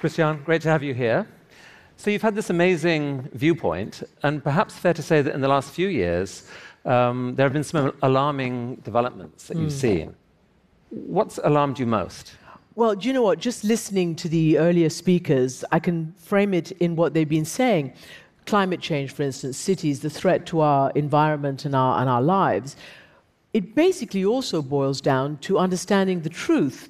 Christian, great to have you here. So, you've had this amazing viewpoint, and perhaps fair to say that in the last few years, um, there have been some alarming developments that you've mm. seen. What's alarmed you most? Well, do you know what? Just listening to the earlier speakers, I can frame it in what they've been saying. Climate change, for instance, cities, the threat to our environment and our, and our lives. It basically also boils down to understanding the truth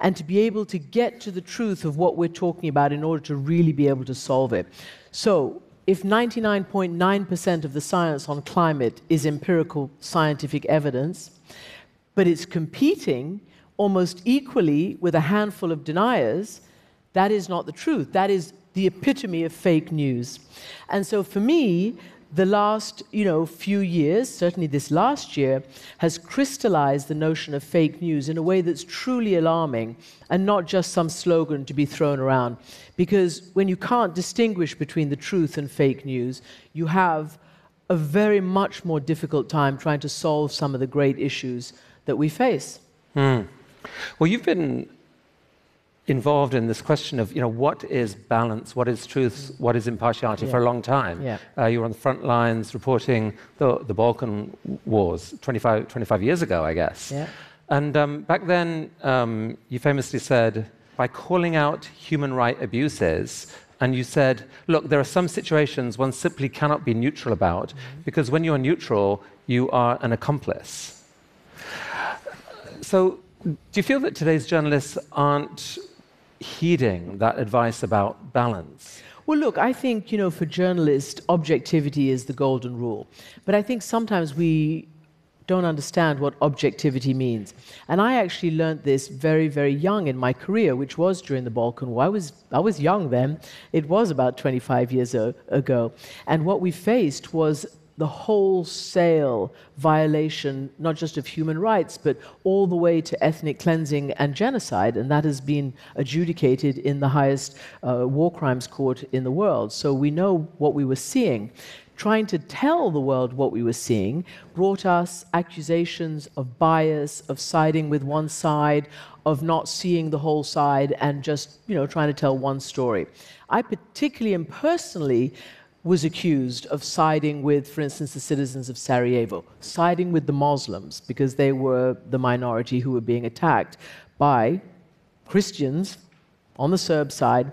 and to be able to get to the truth of what we're talking about in order to really be able to solve it. So, if 99.9% of the science on climate is empirical scientific evidence, but it's competing almost equally with a handful of deniers, that is not the truth. That is the epitome of fake news. And so for me, the last you know, few years, certainly this last year, has crystallized the notion of fake news in a way that's truly alarming and not just some slogan to be thrown around. Because when you can't distinguish between the truth and fake news, you have a very much more difficult time trying to solve some of the great issues that we face. Hmm. Well, you've been involved in this question of, you know, what is balance, what is truth, what is impartiality yeah. for a long time. Yeah. Uh, you were on the front lines reporting the, the Balkan Wars 25, 25 years ago, I guess. Yeah. And um, back then, um, you famously said, by calling out human right abuses, and you said, look, there are some situations one simply cannot be neutral about, mm-hmm. because when you're neutral, you are an accomplice. So, do you feel that today's journalists aren't heeding that advice about balance? Well, look, I think, you know, for journalists, objectivity is the golden rule. But I think sometimes we don't understand what objectivity means. And I actually learned this very, very young in my career, which was during the Balkan War. I was, I was young then. It was about 25 years ago. And what we faced was the wholesale violation, not just of human rights, but all the way to ethnic cleansing and genocide. And that has been adjudicated in the highest uh, war crimes court in the world. So we know what we were seeing. Trying to tell the world what we were seeing brought us accusations of bias, of siding with one side, of not seeing the whole side, and just you know trying to tell one story. I particularly and personally was accused of siding with, for instance, the citizens of Sarajevo, siding with the Muslims because they were the minority who were being attacked by Christians on the Serb side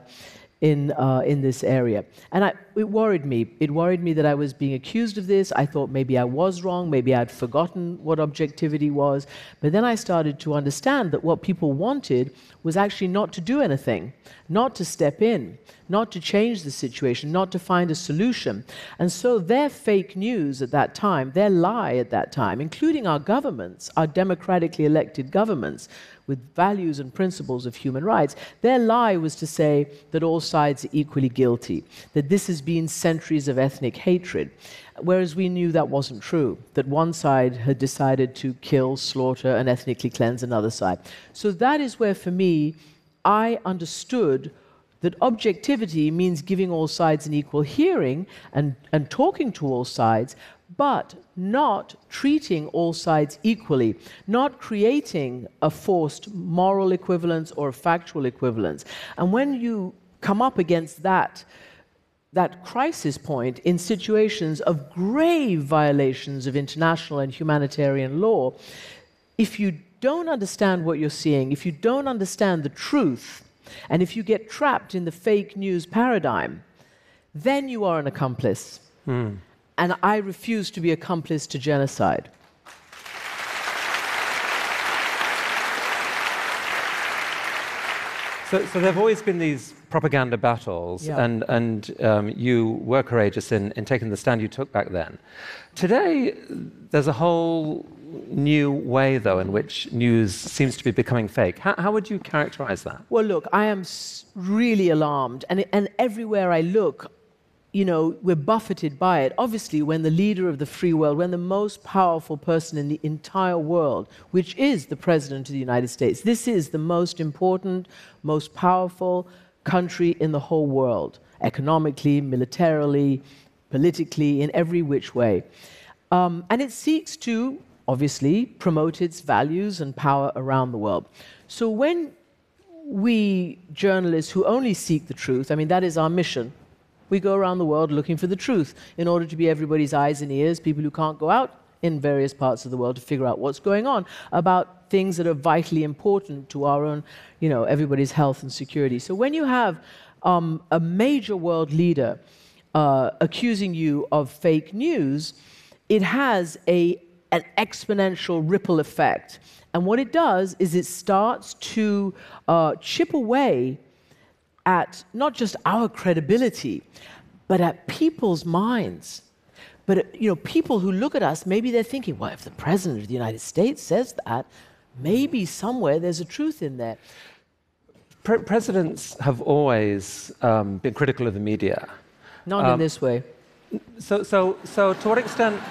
in, uh, in this area. And I, it worried me. It worried me that I was being accused of this. I thought maybe I was wrong. Maybe I'd forgotten what objectivity was. But then I started to understand that what people wanted was actually not to do anything, not to step in, not to change the situation, not to find a solution. And so their fake news at that time, their lie at that time, including our governments, our democratically elected governments, with values and principles of human rights, their lie was to say that all sides are equally guilty, that this been centuries of ethnic hatred. Whereas we knew that wasn't true, that one side had decided to kill, slaughter, and ethnically cleanse another side. So that is where, for me, I understood that objectivity means giving all sides an equal hearing and, and talking to all sides, but not treating all sides equally, not creating a forced moral equivalence or factual equivalence. And when you come up against that, that crisis point in situations of grave violations of international and humanitarian law, if you don't understand what you're seeing, if you don't understand the truth, and if you get trapped in the fake news paradigm, then you are an accomplice. Mm and I refuse to be accomplice to genocide. So, so there have always been these propaganda battles, yeah. and, and um, you were courageous in, in taking the stand you took back then. Today, there's a whole new way, though, in which news seems to be becoming fake. How, how would you characterize that? Well, look, I am really alarmed, and, and everywhere I look, you know, we're buffeted by it. Obviously, when the leader of the free world, when the most powerful person in the entire world, which is the President of the United States, this is the most important, most powerful country in the whole world, economically, militarily, politically, in every which way. Um, and it seeks to, obviously, promote its values and power around the world. So when we journalists who only seek the truth, I mean, that is our mission. We go around the world looking for the truth in order to be everybody's eyes and ears, people who can't go out in various parts of the world to figure out what's going on about things that are vitally important to our own, you know, everybody's health and security. So when you have um, a major world leader uh, accusing you of fake news, it has a, an exponential ripple effect. And what it does is it starts to uh, chip away at not just our credibility, but at people's minds. But you know, people who look at us, maybe they're thinking, well, if the president of the United States says that, maybe somewhere there's a truth in there. Pre- presidents have always um, been critical of the media. Not um, in this way. So, so, so, to what extent?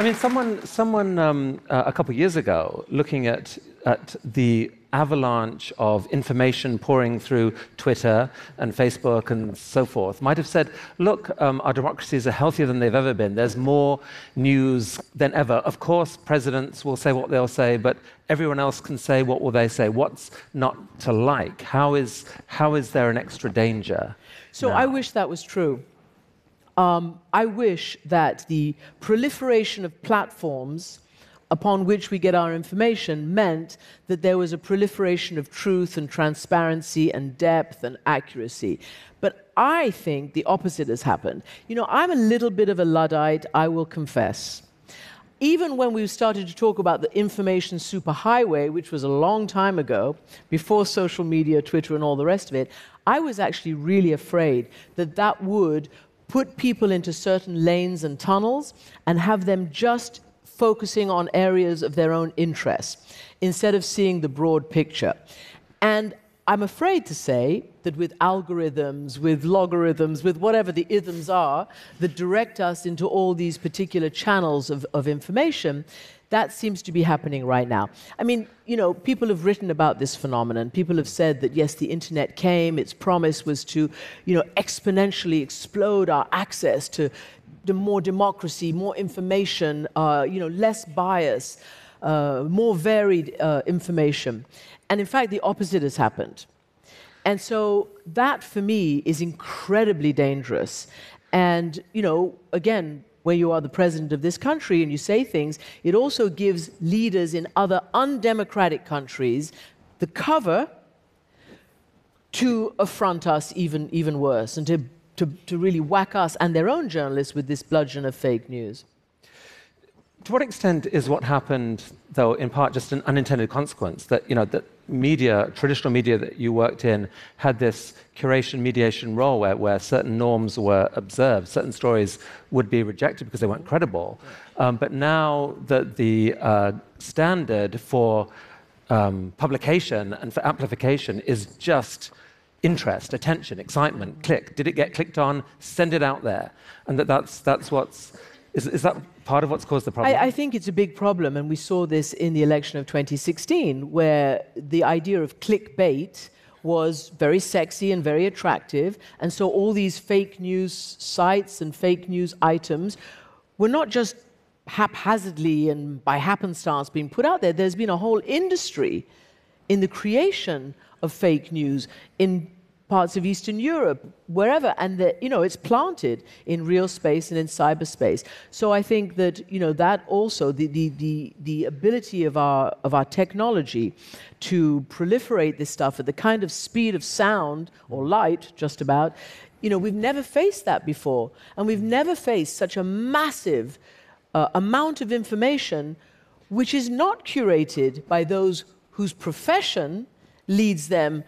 I mean, someone, someone um, uh, a couple years ago, looking at, at the avalanche of information pouring through Twitter and Facebook and so forth, might have said, look, um, our democracies are healthier than they've ever been. There's more news than ever. Of course, presidents will say what they'll say, but everyone else can say what will they say. What's not to like? How is, how is there an extra danger? So now? I wish that was true. Um, I wish that the proliferation of platforms upon which we get our information meant that there was a proliferation of truth and transparency and depth and accuracy. But I think the opposite has happened. You know, I'm a little bit of a Luddite, I will confess. Even when we started to talk about the information superhighway, which was a long time ago, before social media, Twitter, and all the rest of it, I was actually really afraid that that would put people into certain lanes and tunnels and have them just focusing on areas of their own interest instead of seeing the broad picture. And I'm afraid to say that with algorithms, with logarithms, with whatever the isms are that direct us into all these particular channels of, of information, that seems to be happening right now. I mean, you know, people have written about this phenomenon. People have said that yes, the internet came, its promise was to, you know, exponentially explode our access to the more democracy, more information, uh, you know, less bias, uh, more varied uh, information. And in fact, the opposite has happened. And so that for me is incredibly dangerous. And, you know, again, when you are the president of this country and you say things, it also gives leaders in other undemocratic countries the cover to affront us even, even worse and to, to, to really whack us and their own journalists with this bludgeon of fake news. To what extent is what happened, though, in part just an unintended consequence that you know that media, traditional media that you worked in, had this curation mediation role where, where certain norms were observed, certain stories would be rejected because they weren't credible. Um, but now that the uh, standard for um, publication and for amplification is just interest, attention, excitement, click. Did it get clicked on? Send it out there. And that that's, that's what's is, is that part of what's caused the problem? I, I, think it's a big problem, and we saw this in the election of 2016, where the idea of clickbait was very sexy and very attractive, and so all these fake news sites and fake news items were not just haphazardly and by happenstance being put out there. There's been a whole industry in the creation of fake news in parts of Eastern Europe, wherever, and the, you know it's planted in real space and in cyberspace. So I think that you know that also the the the, the ability of our of our technology to proliferate this stuff at the kind of speed of sound or light, just about. You know, we've never faced that before, and we've never faced such a massive uh, amount of information, which is not curated by those whose profession leads them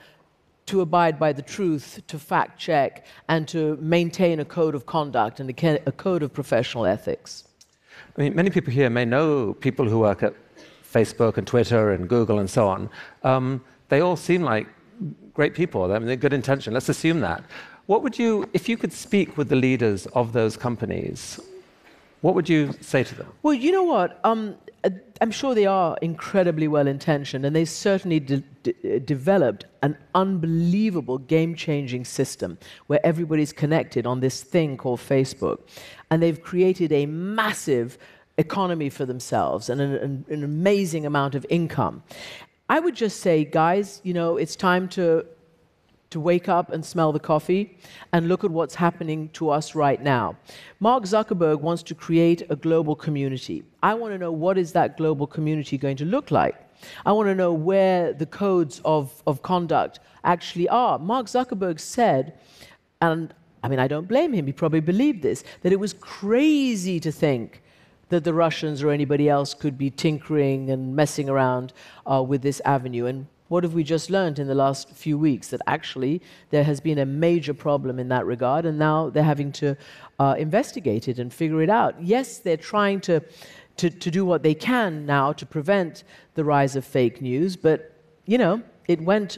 to abide by the truth, to fact check, and to maintain a code of conduct and a code of professional ethics. I mean, many people here may know people who work at Facebook and Twitter and Google and so on. Um, they all seem like great people. I mean, they're good intention. Let's assume that. What would you, if you could speak with the leaders of those companies, what would you say to them? Well, you know what? Um, I'm sure they are incredibly well intentioned, and they certainly de- de- developed an unbelievable game changing system where everybody's connected on this thing called Facebook. And they've created a massive economy for themselves and an, an amazing amount of income. I would just say, guys, you know, it's time to to wake up and smell the coffee and look at what's happening to us right now. Mark Zuckerberg wants to create a global community. I want to know what is that global community going to look like? I want to know where the codes of, of conduct actually are. Mark Zuckerberg said, and I mean, I don't blame him, he probably believed this, that it was crazy to think that the Russians or anybody else could be tinkering and messing around uh, with this avenue. And what have we just learned in the last few weeks? That actually there has been a major problem in that regard, and now they're having to uh, investigate it and figure it out. Yes, they're trying to, to, to do what they can now to prevent the rise of fake news, but, you know, it went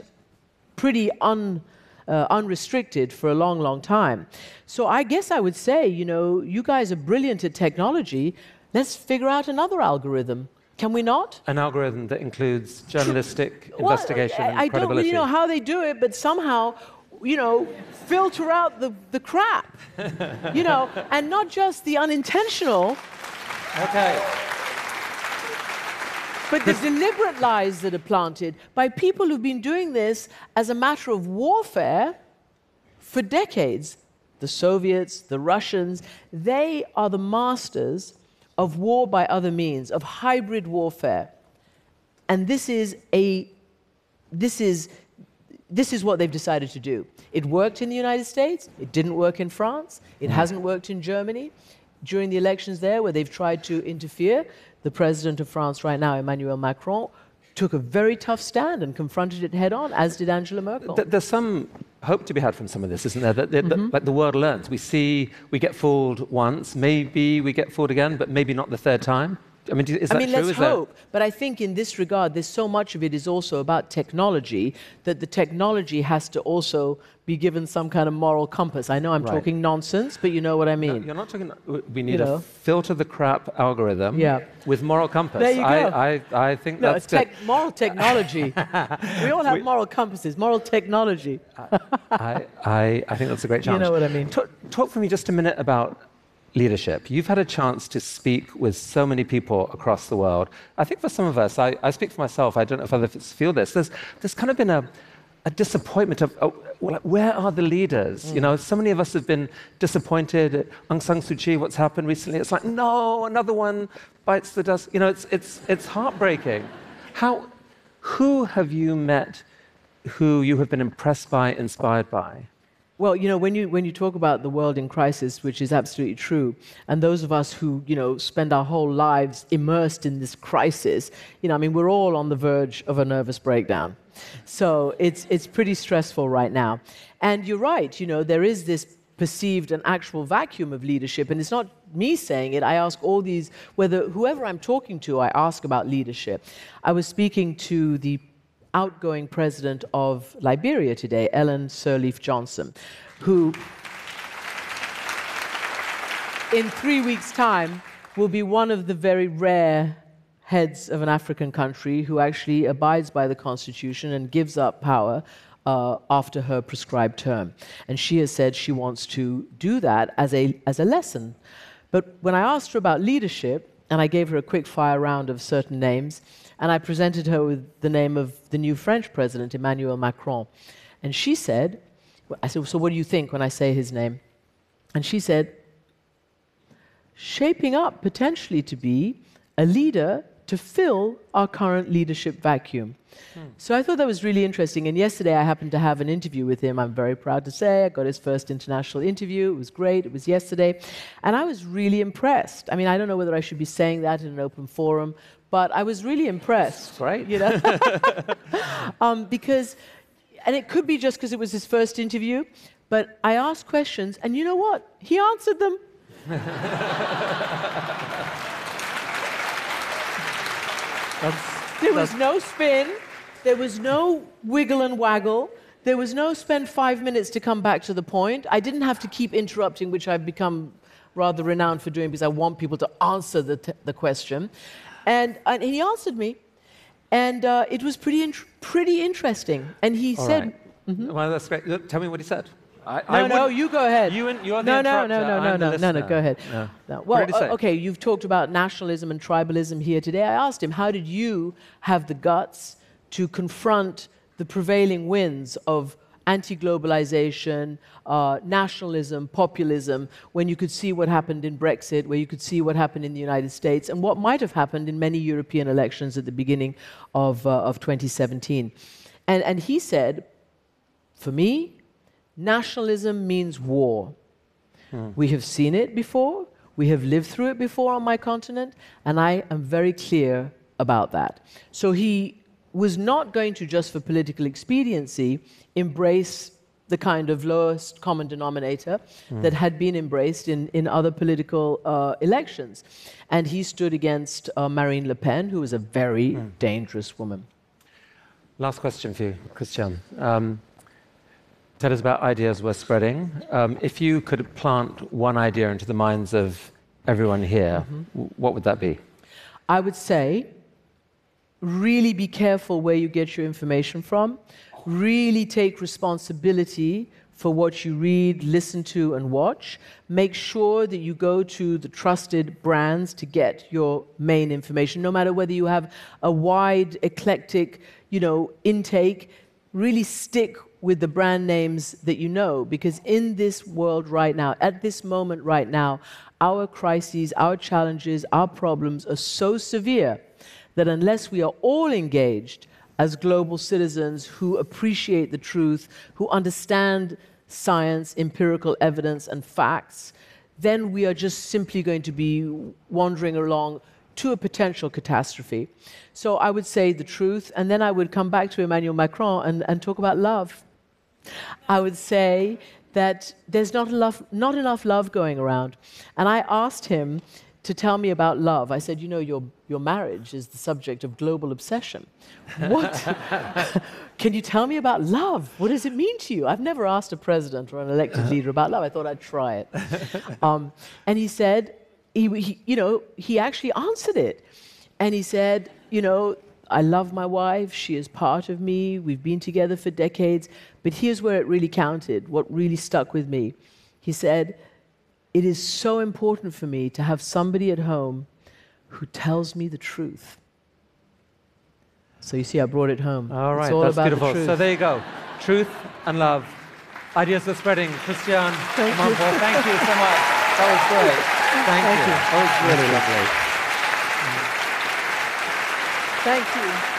pretty un uh, unrestricted for a long, long time. So I guess I would say, you know, you guys are brilliant at technology. Let's figure out another algorithm. Can we not? An algorithm that includes journalistic well, investigation I, and I don't really know how they do it, but somehow, you know, filter out the, the crap. you know, and not just the unintentional. Okay but the deliberate lies that are planted by people who've been doing this as a matter of warfare for decades. The Soviets, the Russians, they are the masters of war by other means, of hybrid warfare. And this is a this is this is what they've decided to do. It worked in the United States, it didn't work in France, it mm. hasn't worked in Germany. During the elections there, where they've tried to interfere, the president of France right now, Emmanuel Macron, took a very tough stand and confronted it head on, as did Angela Merkel. There's some hope to be had from some of this, isn't there? That, that, mm-hmm. like the world learns. We see we get fooled once, maybe we get fooled again, but maybe not the third time. I mean, is I mean, true? let's is hope. That... But I think in this regard, there's so much of it is also about technology that the technology has to also be given some kind of moral compass. I know I'm right. talking nonsense, but you know what I mean. No, you're not talking. Uh, we need you know. a filter the crap algorithm yeah. with moral compass. There you go. I, I, I think no, that's tech, moral technology. we all have we, moral compasses. Moral technology. I, I, I think that's a great challenge. You know what I mean. Talk, talk for me just a minute about leadership. You've had a chance to speak with so many people across the world. I think for some of us, I, I speak for myself, I don't know if others feel this, there's, there's kind of been a, a disappointment of oh, where are the leaders? Mm. You know, so many of us have been disappointed at Aung San Suu Kyi, what's happened recently. It's like, no, another one bites the dust. You know, it's, it's, it's heartbreaking. How, who have you met who you have been impressed by, inspired by? Well, you know, when you, when you talk about the world in crisis, which is absolutely true, and those of us who, you know, spend our whole lives immersed in this crisis, you know, I mean, we're all on the verge of a nervous breakdown. So it's, it's pretty stressful right now. And you're right, you know, there is this perceived and actual vacuum of leadership. And it's not me saying it. I ask all these, whether whoever I'm talking to, I ask about leadership. I was speaking to the outgoing president of Liberia today, Ellen Sirleaf Johnson, who in three weeks' time will be one of the very rare heads of an African country who actually abides by the Constitution and gives up power uh, after her prescribed term. And she has said she wants to do that as a, as a lesson. But when I asked her about leadership, and I gave her a quick fire round of certain names, and I presented her with the name of the new French president, Emmanuel Macron. And she said, I said, So what do you think when I say his name? And she said, shaping up potentially to be a leader to fill our current leadership vacuum. Hmm. So I thought that was really interesting. And yesterday I happened to have an interview with him. I'm very proud to say I got his first international interview. It was great. It was yesterday. And I was really impressed. I mean, I don't know whether I should be saying that in an open forum, but I was really impressed. Right. You know? um, because, and it could be just because it was his first interview, but I asked questions, and you know what? He answered them. there was no spin, there was no wiggle and waggle. There was no spend five minutes to come back to the point. I didn't have to keep interrupting, which I've become rather renowned for doing because I want people to answer the, t- the question. And, and he answered me, and uh, it was pretty, in- pretty interesting. And he All said, right. mm-hmm. Well, that's great. Tell me what he said. I, no, I no, you go ahead. You and, you're no, no, no, no, no, no, no, no, go ahead. No. no. Well, uh, okay, you've talked about nationalism and tribalism here today. I asked him, how did you have the guts to confront the prevailing winds of anti globalization, uh, nationalism, populism, when you could see what happened in Brexit, where you could see what happened in the United States, and what might have happened in many European elections at the beginning of, uh, of 2017. And, and he said, for me, nationalism means war. Hmm. We have seen it before, we have lived through it before on my continent, and I am very clear about that. So he was not going to, just for political expediency, embrace the kind of lowest common denominator mm. that had been embraced in, in other political uh, elections. And he stood against uh, Marine Le Pen, who was a very mm. dangerous woman. Last question for you, Christian. Um, tell us about ideas we're spreading. Um, if you could plant one idea into the minds of everyone here, mm-hmm. what would that be? I would say really be careful where you get your information from. Really take responsibility for what you read, listen to, and watch. Make sure that you go to the trusted brands to get your main information, no matter whether you have a wide, eclectic, you know, intake. Really stick with the brand names that you know, because in this world right now, at this moment right now, our crises, our challenges, our problems are so severe that unless we are all engaged as global citizens who appreciate the truth, who understand science, empirical evidence, and facts, then we are just simply going to be wandering along to a potential catastrophe. So I would say the truth, and then I would come back to Emmanuel Macron and, and talk about love. I would say that there's not not enough love going around. And I asked him to tell me about love. I said, You know, your, your marriage is the subject of global obsession. What? Can you tell me about love? What does it mean to you? I've never asked a president or an elected leader about love. I thought I'd try it. Um, and he said, he, he, you know, he actually answered it. And he said, You know, I love my wife. She is part of me. We've been together for decades. But here's where it really counted, what really stuck with me. He said, it is so important for me to have somebody at home who tells me the truth. So you see, I brought it home. All right, all that's beautiful. The so there you go. Truth and love. Ideas are spreading. Christian, thank you. thank you so much. That was great. Thank, thank you. you. That was really lovely. Thank you.